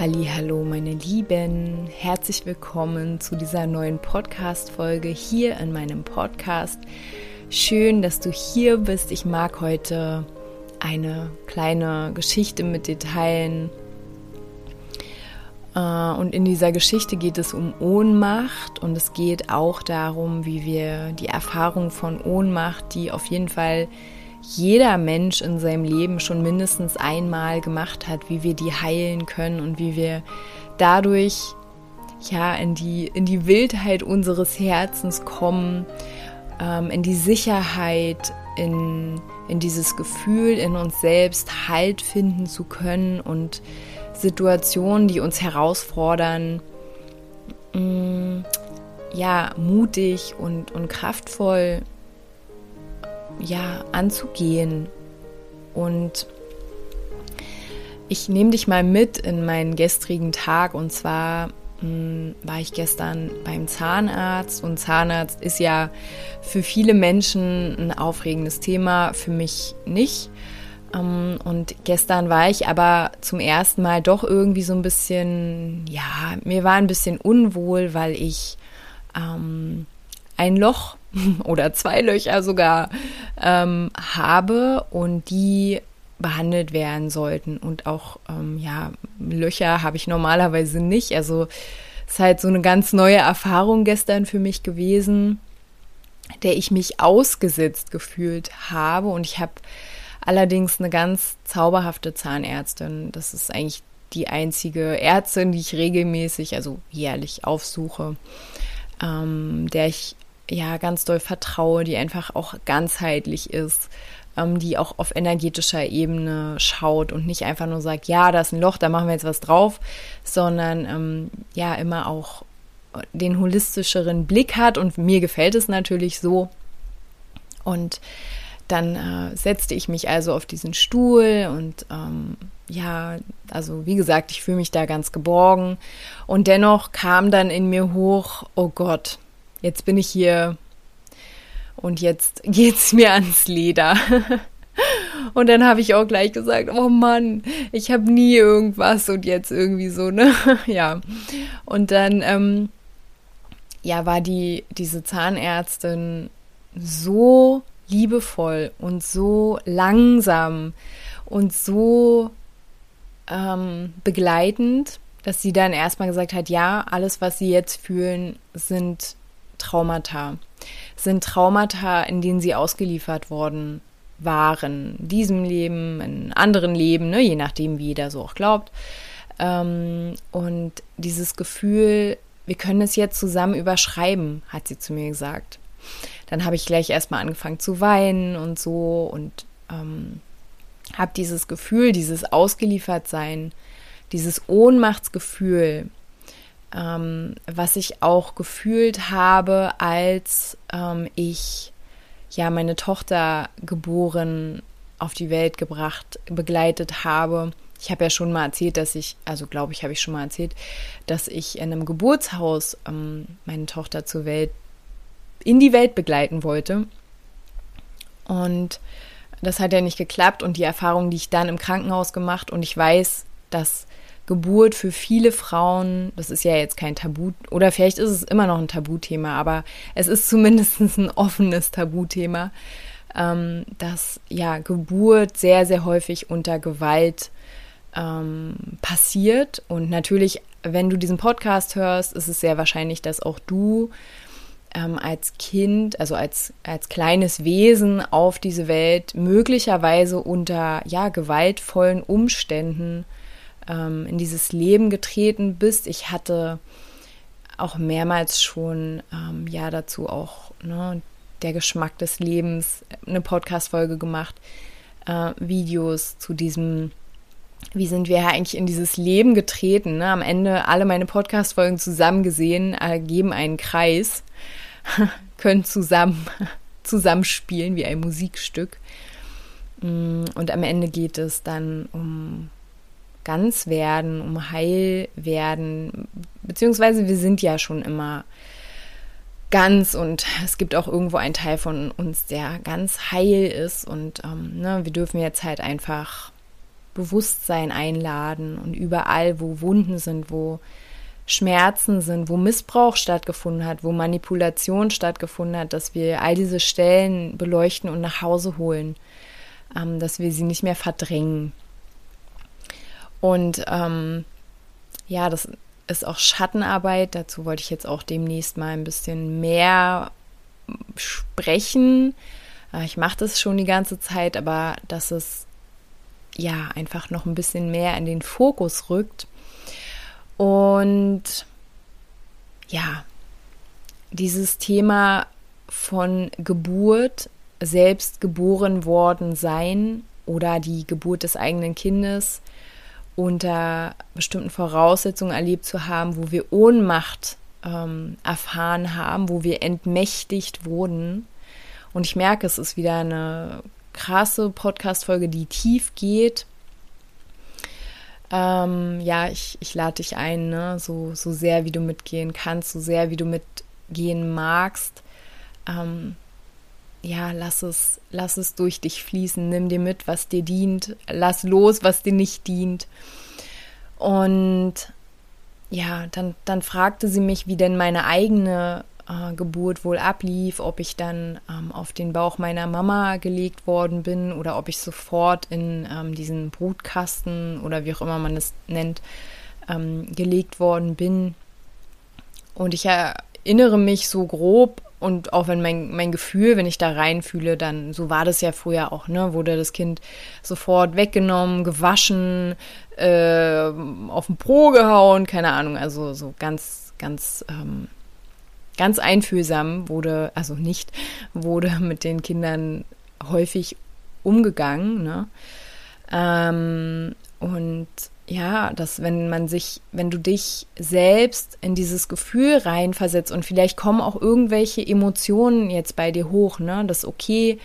Hallo, meine Lieben, herzlich willkommen zu dieser neuen Podcast Folge hier in meinem Podcast. Schön, dass du hier bist. Ich mag heute eine kleine Geschichte mit dir teilen. Äh, und in dieser Geschichte geht es um Ohnmacht und es geht auch darum, wie wir die Erfahrung von Ohnmacht, die auf jeden Fall jeder Mensch in seinem Leben schon mindestens einmal gemacht hat, wie wir die heilen können und wie wir dadurch ja in die, in die Wildheit unseres Herzens kommen, ähm, in die Sicherheit, in, in dieses Gefühl in uns selbst Halt finden zu können und Situationen, die uns herausfordern, mh, mm, ja, mutig und, und kraftvoll ja, anzugehen. Und ich nehme dich mal mit in meinen gestrigen Tag und zwar mh, hm, war ich gestern beim Zahnarzt und Zahnarzt ist ja für viele Menschen ein aufregendes Thema, für mich nicht. Ähm, und gestern war ich aber zum ersten Mal doch irgendwie so ein bisschen, ja, mir war ein bisschen unwohl, weil ich ähm, ein Loch oder zwei Löcher sogar ähm, habe und die behandelt werden sollten. Und auch, ähm, ja, Löcher habe ich normalerweise nicht. Also ist halt so eine ganz neue Erfahrung gestern für mich gewesen, der ich mich ausgesetzt gefühlt habe. Und ich habe allerdings eine ganz zauberhafte Zahnärztin. Das ist eigentlich die einzige Ärztin, die ich regelmäßig, also jährlich aufsuche, ähm, der ich ja ganz doll vertraue, die einfach auch ganzheitlich ist, ähm, die auch auf energetischer Ebene schaut und nicht einfach nur sagt, ja, da ist ein Loch, da machen wir jetzt was drauf, sondern ähm, ja immer auch den holistischeren Blick hat und mir gefällt es natürlich so. Und dann äh, setzte ich mich also auf diesen Stuhl und ähm, ja, also wie gesagt, ich fühle mich da ganz geborgen. Und dennoch kam dann in mir hoch, oh Gott, jetzt bin ich hier und jetzt geht's mir ans Leder. Und dann habe ich auch gleich gesagt, oh Mann, ich habe nie irgendwas und jetzt irgendwie so, ne? Ja. Und dann, ähm, ja, war die, diese Zahnärztin so liebevoll und so langsam und so ähm, begleitend, dass sie dann erstmal gesagt hat, ja, alles, was sie jetzt fühlen, sind Traumata. Sind Traumata, in denen sie ausgeliefert worden waren. In diesem Leben, in anderen Leben, ne, je nachdem, wie jeder so auch glaubt. Ähm, und dieses Gefühl, wir können es jetzt zusammen überschreiben, hat sie zu mir gesagt. Dann habe ich gleich erstmal angefangen zu weinen und so und ähm, habe dieses Gefühl, dieses Ausgeliefertsein, dieses Ohnmachtsgefühl, ähm, was ich auch gefühlt habe, als ähm, ich ja meine Tochter geboren auf die Welt gebracht, begleitet habe. Ich habe ja schon mal erzählt, dass ich, also glaube ich, habe ich schon mal erzählt, dass ich in einem Geburtshaus ähm, meine Tochter zur Welt, in die Welt begleiten wollte. Und das hat ja nicht geklappt und die Erfahrung, die ich dann im Krankenhaus gemacht und ich weiß, dass Geburt für viele Frauen, das ist ja jetzt kein Tabu, oder vielleicht ist es immer noch ein Tabuthema, aber es ist zumindest ein offenes Tabuthema, ähm, dass ja Geburt sehr, sehr häufig unter Gewalt ähm, passiert. Und natürlich, wenn du diesen Podcast hörst, ist es sehr wahrscheinlich, dass auch du ähm, als Kind, also als, als kleines Wesen auf diese Welt möglicherweise unter ja, gewaltvollen Umständen ähm, in dieses Leben getreten bist. Ich hatte auch mehrmals schon ähm, ja dazu auch ne, der Geschmack des Lebens eine Podcast-Folge gemacht, äh, Videos zu diesem wie sind wir eigentlich in dieses Leben getreten? Ne? Am Ende alle meine Podcast-Folgen zusammen gesehen ergeben einen Kreis, können zusammen zusammenspielen wie ein Musikstück. Mm, und am Ende geht es dann um ganz werden, um heil werden, beziehungsweise wir sind ja schon immer ganz und es gibt auch irgendwo einen Teil von uns, der ganz heil ist und ähm, ne, wir dürfen jetzt halt einfach Bewusstsein einladen und überall, wo Wunden sind, wo Schmerzen sind, wo Missbrauch stattgefunden hat, wo Manipulation stattgefunden hat, dass wir all diese Stellen beleuchten und nach Hause holen, ähm, dass wir sie nicht mehr verdrängen. Und ähm, ja, das ist auch Schattenarbeit. Dazu wollte ich jetzt auch demnächst mal ein bisschen mehr sprechen. Äh, ich mache das schon die ganze Zeit, aber dass es ja einfach noch ein bisschen mehr in den Fokus rückt. Und ja, dieses Thema von Geburt, selbst geboren worden sein oder die Geburt des eigenen Kindes unter bestimmten Voraussetzungen erlebt zu haben, wo wir Ohnmacht ähm, erfahren haben, wo wir entmächtigt wurden. Und ich merke, es ist wieder eine krasse Podcast-Folge, die tief geht. Ähm, ja, ich, ich lade dich ein, ne? so, so sehr wie du mitgehen kannst, so sehr wie du mitgehen magst. Ähm, ja, lass es, lass es durch dich fließen, nimm dir mit, was dir dient, lass los, was dir nicht dient. Und ja, dann, dann fragte sie mich, wie denn meine eigene äh, Geburt wohl ablief, ob ich dann ähm, auf den Bauch meiner Mama gelegt worden bin oder ob ich sofort in ähm, diesen Brutkasten oder wie auch immer man es nennt, ähm, gelegt worden bin. Und ich erinnere mich so grob und auch wenn mein, mein Gefühl, wenn ich da reinfühle, dann, so war das ja früher auch, ne, wurde das Kind sofort weggenommen, gewaschen, äh, auf den Pro gehauen, keine Ahnung, also so ganz, ganz, ähm, ganz einfühlsam wurde, also nicht, wurde mit den Kindern häufig umgegangen, ne, ähm, und ja, dass wenn man sich, wenn du dich selbst in dieses Gefühl reinversetzt und vielleicht kommen auch irgendwelche Emotionen jetzt bei dir hoch, ne, das okay,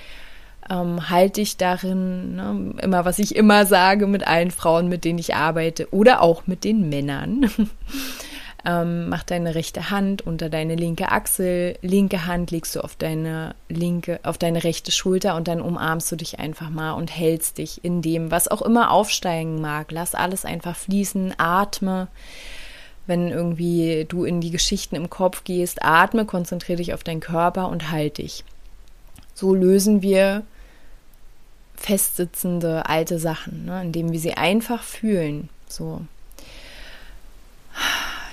ähm, halte ich darin, ne, immer was ich immer sage mit allen Frauen, mit denen ich arbeite oder auch mit den Männern. Ähm, mach deine rechte Hand unter deine linke Achsel, linke Hand legst du auf deine linke, auf deine rechte Schulter und dann umarmst du dich einfach mal und hältst dich in dem, was auch immer aufsteigen mag. Lass alles einfach fließen, atme. Wenn irgendwie du in die Geschichten im Kopf gehst, atme, konzentriere dich auf deinen Körper und halt dich. So lösen wir festsitzende alte Sachen, ne, indem wir sie einfach fühlen. So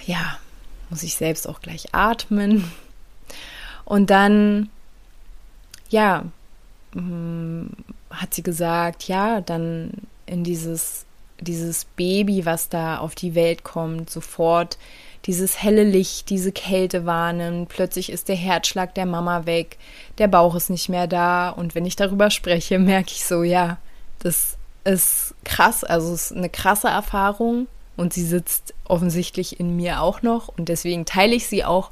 ja, muss ich selbst auch gleich atmen. Und dann, ja, mm, hat sie gesagt, ja, dann in dieses, dieses Baby, was da auf die Welt kommt, sofort dieses helle Licht, diese Kälte wahrnimmt. Plötzlich ist der Herzschlag der Mama weg, der Bauch ist nicht mehr da. Und wenn ich darüber spreche, merke ich so, ja, das ist krass. Also es ist eine krasse Erfahrung und sie sitzt offensichtlich in mir auch noch und deswegen teile ich sie auch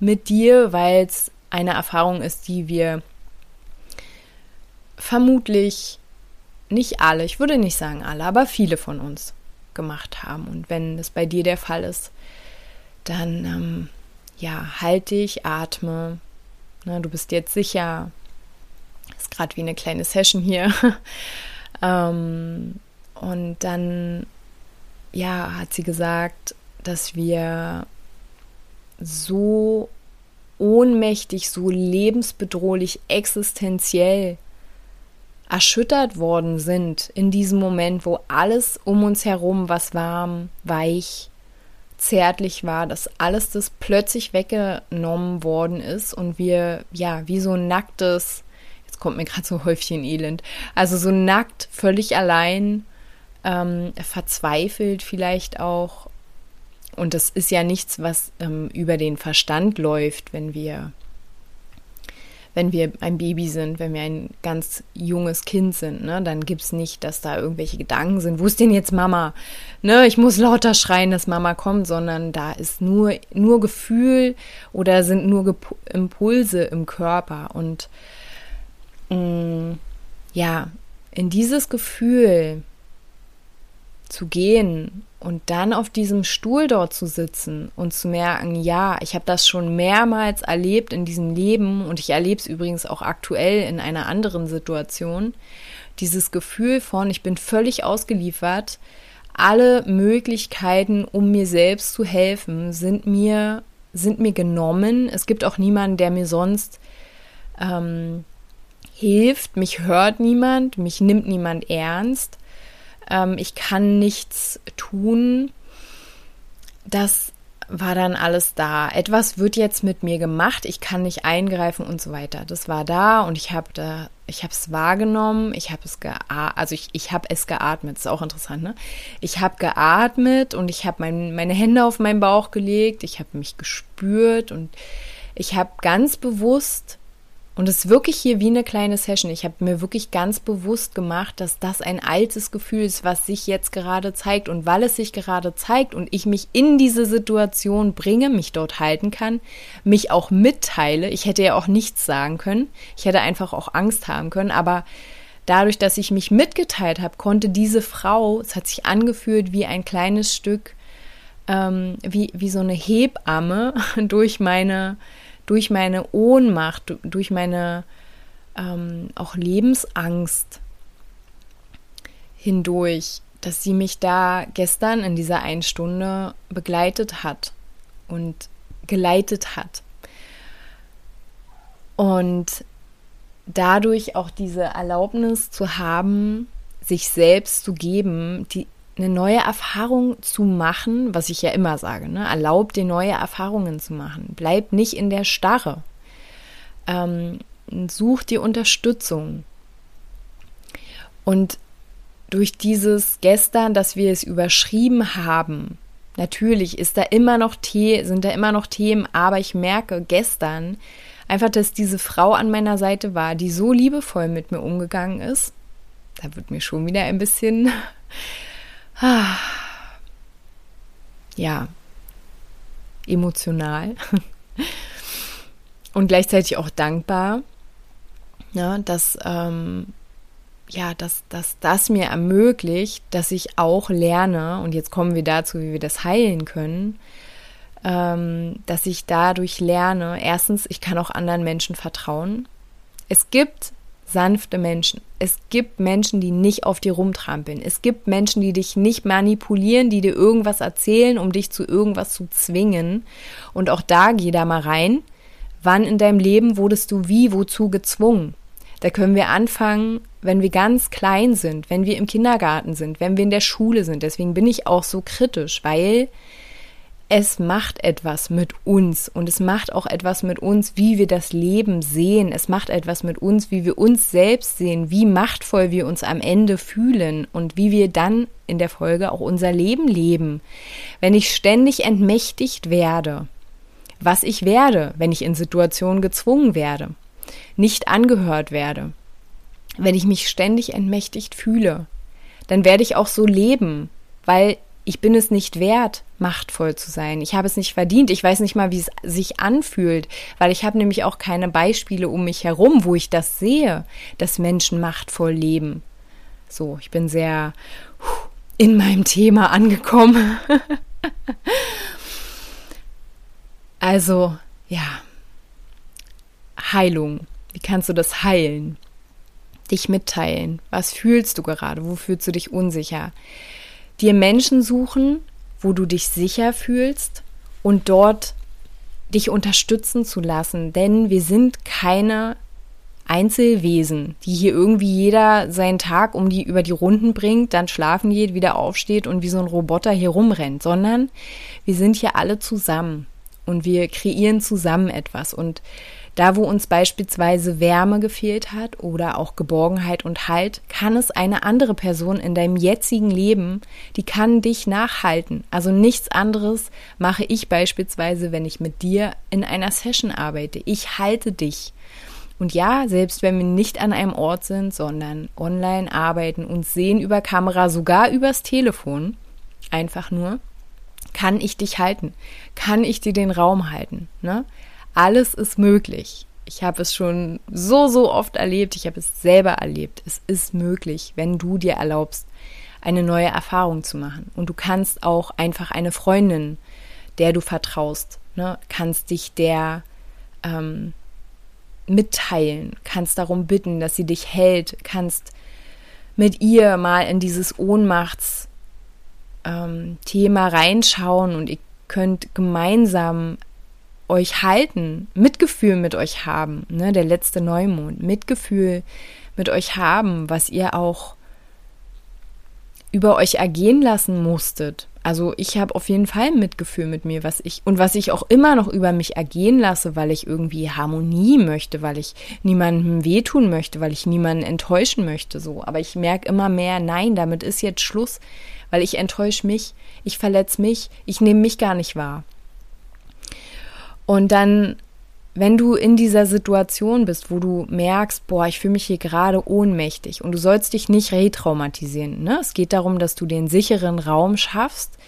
mit dir, weil es eine Erfahrung ist, die wir vermutlich nicht alle, ich würde nicht sagen alle, aber viele von uns gemacht haben. Und wenn es bei dir der Fall ist, dann ähm, ja, halte dich, atme. Na, du bist jetzt sicher. Ist gerade wie eine kleine Session hier. ähm, und dann ja, hat sie gesagt, dass wir so ohnmächtig, so lebensbedrohlich, existenziell erschüttert worden sind in diesem Moment, wo alles um uns herum, was warm, weich, zärtlich war, dass alles das plötzlich weggenommen worden ist und wir, ja, wie so ein nacktes, jetzt kommt mir gerade so Häufchen Elend, also so nackt, völlig allein ähm, verzweifelt vielleicht auch. Und das ist ja nichts, was ähm, über den Verstand läuft, wenn wir, wenn wir ein Baby sind, wenn wir ein ganz junges Kind sind, ne, dann gibt es nicht, dass da irgendwelche Gedanken sind, wo ist denn jetzt Mama? Ne, ich muss lauter schreien, dass Mama kommt, sondern da ist nur, nur Gefühl oder sind nur Gep Impulse im Körper. Und mh, mm, ja, in dieses Gefühl zu gehen und dann auf diesem Stuhl dort zu sitzen und zu merken, ja, ich habe das schon mehrmals erlebt in diesem Leben und ich erlebe es übrigens auch aktuell in einer anderen Situation, dieses Gefühl von, ich bin völlig ausgeliefert, alle Möglichkeiten, um mir selbst zu helfen, sind mir, sind mir genommen. Es gibt auch niemanden, der mir sonst ähm, hilft. Mich hört niemand, mich nimmt niemand ernst ähm, ich kann nichts tun. Das war dann alles da. Etwas wird jetzt mit mir gemacht, ich kann nicht eingreifen und so weiter. Das war da und ich habe da, ich habe es wahrgenommen, ich habe es geatmet, also ich, ich habe es geatmet, das ist auch interessant, ne? Ich habe geatmet und ich habe mein, meine Hände auf meinen Bauch gelegt, ich habe mich gespürt und ich habe ganz bewusst und es ist wirklich hier wie eine kleine Session. Ich habe mir wirklich ganz bewusst gemacht, dass das ein altes Gefühl ist, was sich jetzt gerade zeigt. Und weil es sich gerade zeigt und ich mich in diese Situation bringe, mich dort halten kann, mich auch mitteile. Ich hätte ja auch nichts sagen können. Ich hätte einfach auch Angst haben können. Aber dadurch, dass ich mich mitgeteilt habe, konnte diese Frau, es hat sich angefühlt wie ein kleines Stück, ähm, wie, wie so eine Hebamme durch meine durch meine Ohnmacht, durch meine ähm, auch Lebensangst hindurch, dass sie mich da gestern in dieser einen Stunde begleitet hat und geleitet hat. Und dadurch auch diese Erlaubnis zu haben, sich selbst zu geben, die eine neue Erfahrung zu machen, was ich ja immer sage, ne? erlaubt dir neue Erfahrungen zu machen. Bleib nicht in der Starre. Ähm, such dir Unterstützung. Und durch dieses gestern, dass wir es überschrieben haben, natürlich ist da immer noch The sind da immer noch Themen, aber ich merke gestern einfach, dass diese Frau an meiner Seite war, die so liebevoll mit mir umgegangen ist. Da wird mir schon wieder ein bisschen ja, emotional und gleichzeitig auch dankbar, ja, dass, ähm, ja, dass, dass das mir ermöglicht, dass ich auch lerne, und jetzt kommen wir dazu, wie wir das heilen können, ähm, dass ich dadurch lerne, erstens, ich kann auch anderen Menschen vertrauen. Es gibt sanfte Menschen. Es gibt Menschen, die nicht auf dir rumtrampeln. Es gibt Menschen, die dich nicht manipulieren, die dir irgendwas erzählen, um dich zu irgendwas zu zwingen. Und auch da geh da mal rein. Wann in deinem Leben wurdest du wie, wozu gezwungen? Da können wir anfangen, wenn wir ganz klein sind, wenn wir im Kindergarten sind, wenn wir in der Schule sind. Deswegen bin ich auch so kritisch, weil es macht etwas mit uns und es macht auch etwas mit uns, wie wir das Leben sehen. Es macht etwas mit uns, wie wir uns selbst sehen, wie machtvoll wir uns am Ende fühlen und wie wir dann in der Folge auch unser Leben leben. Wenn ich ständig entmächtigt werde, was ich werde, wenn ich in Situationen gezwungen werde, nicht angehört werde, wenn ich mich ständig entmächtigt fühle, dann werde ich auch so leben, weil ich bin es nicht wert, machtvoll zu sein. Ich habe es nicht verdient. Ich weiß nicht mal, wie es sich anfühlt, weil ich habe nämlich auch keine Beispiele um mich herum, wo ich das sehe, dass Menschen machtvoll leben. So, ich bin sehr in meinem Thema angekommen. also, ja. Heilung. Wie kannst du das heilen? Dich mitteilen. Was fühlst du gerade? Wo fühlst du dich unsicher? Dir Menschen suchen, wo du dich sicher fühlst und dort dich unterstützen zu lassen, denn wir sind keine Einzelwesen, die hier irgendwie jeder seinen Tag um die über die Runden bringt, dann schlafen geht, wieder aufsteht und wie so ein Roboter hier rumrennt, sondern wir sind hier alle zusammen und wir kreieren zusammen etwas. Und da, wo uns beispielsweise Wärme gefehlt hat oder auch Geborgenheit und Halt, kann es eine andere Person in deinem jetzigen Leben, die kann dich nachhalten. Also nichts anderes mache ich beispielsweise, wenn ich mit dir in einer Session arbeite. Ich halte dich. Und ja, selbst wenn wir nicht an einem Ort sind, sondern online arbeiten, uns sehen über Kamera, sogar übers Telefon, einfach nur, kann ich dich halten? Kann ich dir den Raum halten? Ne? Alles ist möglich. Ich habe es schon so, so oft erlebt. Ich habe es selber erlebt. Es ist möglich, wenn du dir erlaubst, eine neue Erfahrung zu machen. Und du kannst auch einfach eine Freundin, der du vertraust, ne, kannst dich der ähm, mitteilen, kannst darum bitten, dass sie dich hält, kannst mit ihr mal in dieses Ohnmachtsthema ähm, reinschauen und ihr könnt gemeinsam euch halten, Mitgefühl mit euch haben, ne, der letzte Neumond, Mitgefühl mit euch haben, was ihr auch über euch ergehen lassen musstet. Also ich habe auf jeden Fall Mitgefühl mit mir, was ich und was ich auch immer noch über mich ergehen lasse, weil ich irgendwie Harmonie möchte, weil ich niemandem wehtun möchte, weil ich niemanden enttäuschen möchte, so. Aber ich merke immer mehr, nein, damit ist jetzt Schluss, weil ich enttäusche mich, ich verletze mich, ich nehme mich gar nicht wahr. Und dann wenn du in dieser Situation bist, wo du merkst, boah, ich fühle mich hier gerade ohnmächtig und du sollst dich nicht retraumatisieren. Ne? Es geht darum, dass du den sicheren Raum schaffst,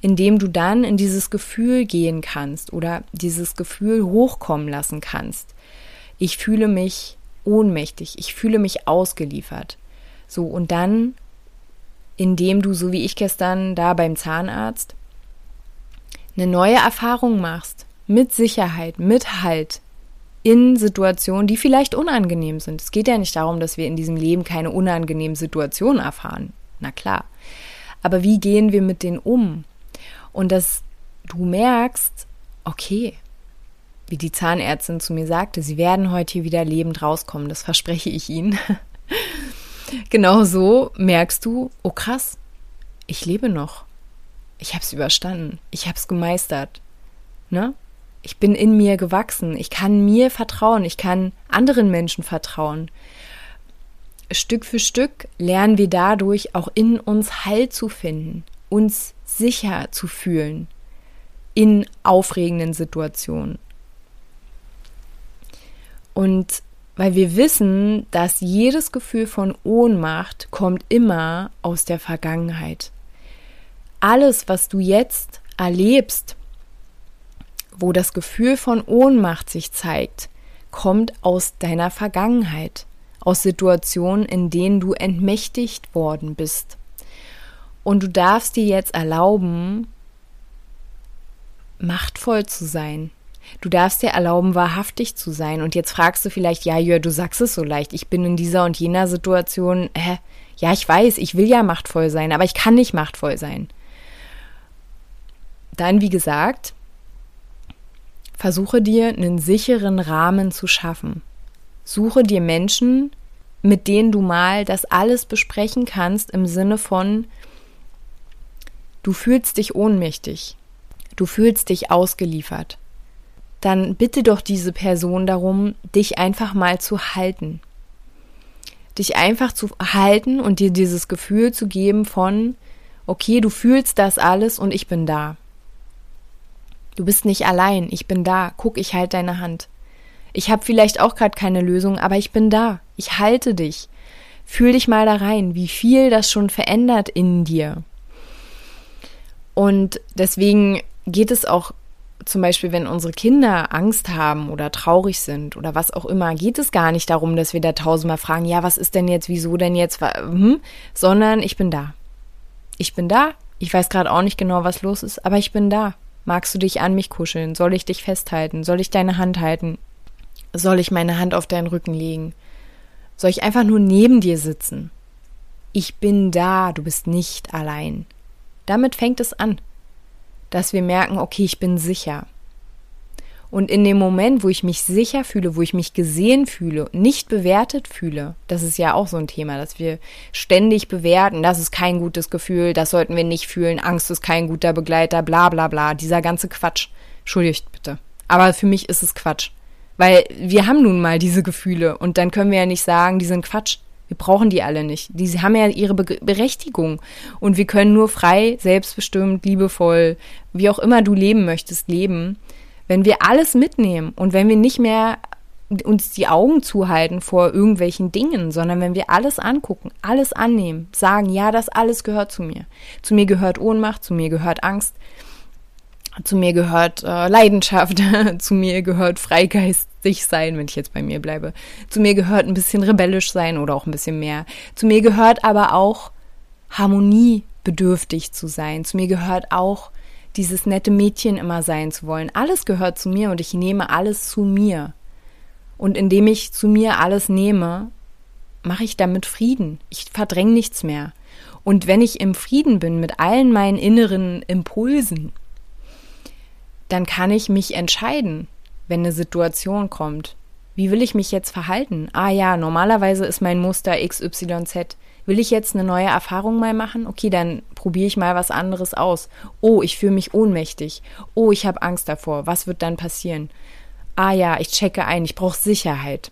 in dem du dann in dieses Gefühl gehen kannst oder dieses Gefühl hochkommen lassen kannst. Ich fühle mich ohnmächtig, ich fühle mich ausgeliefert. So, und dann, indem du, so wie ich gestern da beim Zahnarzt, eine neue Erfahrung machst, mit Sicherheit, mit Halt in Situationen, die vielleicht unangenehm sind. Es geht ja nicht darum, dass wir in diesem Leben keine unangenehmen Situationen erfahren. Na klar. Aber wie gehen wir mit denen um? Und dass du merkst, okay, wie die Zahnärztin zu mir sagte, sie werden heute hier wieder lebend rauskommen, das verspreche ich ihnen. genau so merkst du, oh krass, ich lebe noch. Ich habe es überstanden. Ich habe es gemeistert. Ne? Ich bin in mir gewachsen. Ich kann mir vertrauen. Ich kann anderen Menschen vertrauen. Stück für Stück lernen wir dadurch auch in uns Halt zu finden, uns sicher zu fühlen in aufregenden Situationen. Und weil wir wissen, dass jedes Gefühl von Ohnmacht kommt immer aus der Vergangenheit. Alles, was du jetzt erlebst, wo das Gefühl von Ohnmacht sich zeigt, kommt aus deiner Vergangenheit, aus Situationen, in denen du entmächtigt worden bist. Und du darfst dir jetzt erlauben, machtvoll zu sein. Du darfst dir erlauben, wahrhaftig zu sein. Und jetzt fragst du vielleicht, ja, Jörg, du sagst es so leicht. Ich bin in dieser und jener Situation. Hä? Ja, ich weiß, ich will ja machtvoll sein, aber ich kann nicht machtvoll sein. Dann, wie gesagt, Versuche dir einen sicheren Rahmen zu schaffen. Suche dir Menschen, mit denen du mal das alles besprechen kannst im Sinne von, du fühlst dich ohnmächtig, du fühlst dich ausgeliefert. Dann bitte doch diese Person darum, dich einfach mal zu halten. Dich einfach zu halten und dir dieses Gefühl zu geben von, okay, du fühlst das alles und ich bin da. Du bist nicht allein, ich bin da, guck, ich halte deine Hand. Ich habe vielleicht auch gerade keine Lösung, aber ich bin da, ich halte dich. Fühl dich mal da rein, wie viel das schon verändert in dir. Und deswegen geht es auch zum Beispiel, wenn unsere Kinder Angst haben oder traurig sind oder was auch immer, geht es gar nicht darum, dass wir da tausendmal fragen, ja, was ist denn jetzt, wieso denn jetzt, hm? sondern ich bin da. Ich bin da. Ich weiß gerade auch nicht genau, was los ist, aber ich bin da. Magst du dich an mich kuscheln? Soll ich dich festhalten? Soll ich deine Hand halten? Soll ich meine Hand auf deinen Rücken legen? Soll ich einfach nur neben dir sitzen? Ich bin da, du bist nicht allein. Damit fängt es an, dass wir merken, okay, ich bin sicher. Und in dem Moment, wo ich mich sicher fühle, wo ich mich gesehen fühle, nicht bewertet fühle, das ist ja auch so ein Thema, dass wir ständig bewerten, das ist kein gutes Gefühl, das sollten wir nicht fühlen, Angst ist kein guter Begleiter, bla bla bla, dieser ganze Quatsch. Entschuldigt bitte. Aber für mich ist es Quatsch. Weil wir haben nun mal diese Gefühle und dann können wir ja nicht sagen, die sind Quatsch. Wir brauchen die alle nicht. Die haben ja ihre Be Berechtigung. Und wir können nur frei, selbstbestimmt, liebevoll, wie auch immer du leben möchtest, leben wenn wir alles mitnehmen und wenn wir nicht mehr uns die Augen zuhalten vor irgendwelchen Dingen, sondern wenn wir alles angucken, alles annehmen, sagen, ja, das alles gehört zu mir. Zu mir gehört Ohnmacht, zu mir gehört Angst, zu mir gehört äh, Leidenschaft, zu mir gehört freigeistig sein, wenn ich jetzt bei mir bleibe. Zu mir gehört ein bisschen rebellisch sein oder auch ein bisschen mehr. Zu mir gehört aber auch harmoniebedürftig zu sein. Zu mir gehört auch dieses nette Mädchen immer sein zu wollen. Alles gehört zu mir und ich nehme alles zu mir. Und indem ich zu mir alles nehme, mache ich damit Frieden. Ich verdränge nichts mehr. Und wenn ich im Frieden bin mit allen meinen inneren Impulsen, dann kann ich mich entscheiden, wenn eine Situation kommt. Wie will ich mich jetzt verhalten? Ah ja, normalerweise ist mein Muster XYZ. Will ich jetzt eine neue Erfahrung mal machen? Okay, dann probiere ich mal was anderes aus. Oh, ich fühle mich ohnmächtig. Oh, ich habe Angst davor. Was wird dann passieren? Ah ja, ich checke ein, ich brauche Sicherheit.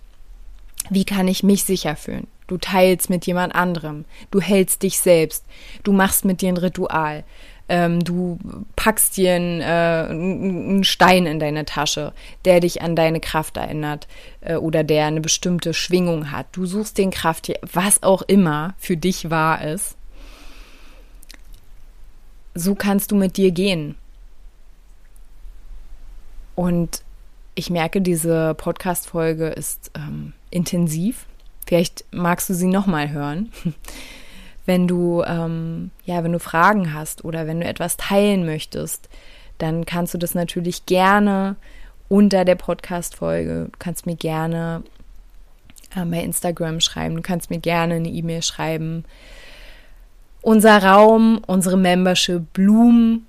Wie kann ich mich sicher fühlen? Du teilst mit jemand anderem. Du hältst dich selbst. Du machst mit dir ein Ritual ähm, du packst dir einen, äh, einen Stein in deine Tasche, der dich an deine Kraft erinnert äh, oder der eine bestimmte Schwingung hat. Du suchst den Kraft, was auch immer für dich wahr ist. So kannst du mit dir gehen. Und ich merke, diese Podcast-Folge ist ähm, intensiv. Vielleicht magst du sie nochmal hören. wenn du, ähm, ja, wenn du Fragen hast oder wenn du etwas teilen möchtest, dann kannst du das natürlich gerne unter der Podcast-Folge, du kannst mir gerne äh, bei Instagram schreiben, du kannst mir gerne eine E-Mail schreiben. Unser Raum, unsere Membership Bloom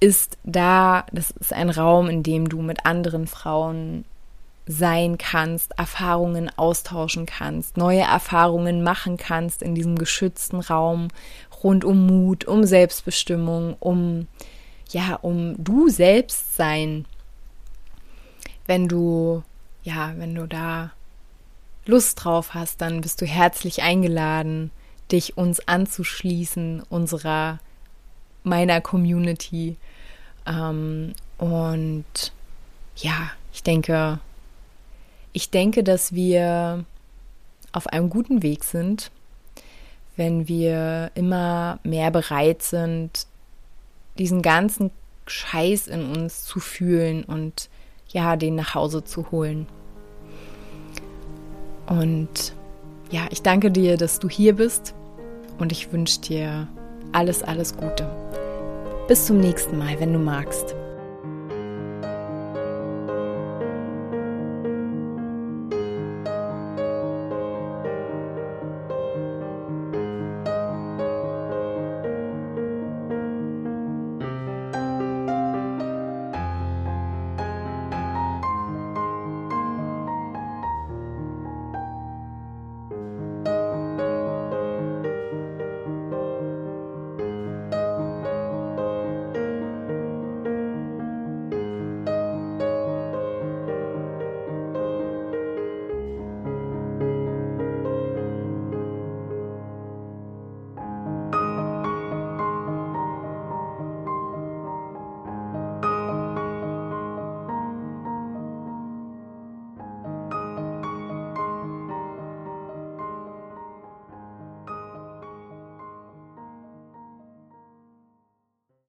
ist da. Das ist ein Raum, in dem du mit anderen Frauen sein kannst, Erfahrungen austauschen kannst, neue Erfahrungen machen kannst in diesem geschützten Raum rund um Mut, um Selbstbestimmung, um ja, um du selbst sein. Wenn du ja, wenn du da Lust drauf hast, dann bist du herzlich eingeladen, dich uns anzuschließen, unserer meiner Community. Ähm, und ja, ich denke, ich denke, dass wir auf einem guten Weg sind, wenn wir immer mehr bereit sind, diesen ganzen Scheiß in uns zu fühlen und ja, den nach Hause zu holen. Und ja, ich danke dir, dass du hier bist und ich wünsche dir alles, alles Gute. Bis zum nächsten Mal, wenn du magst.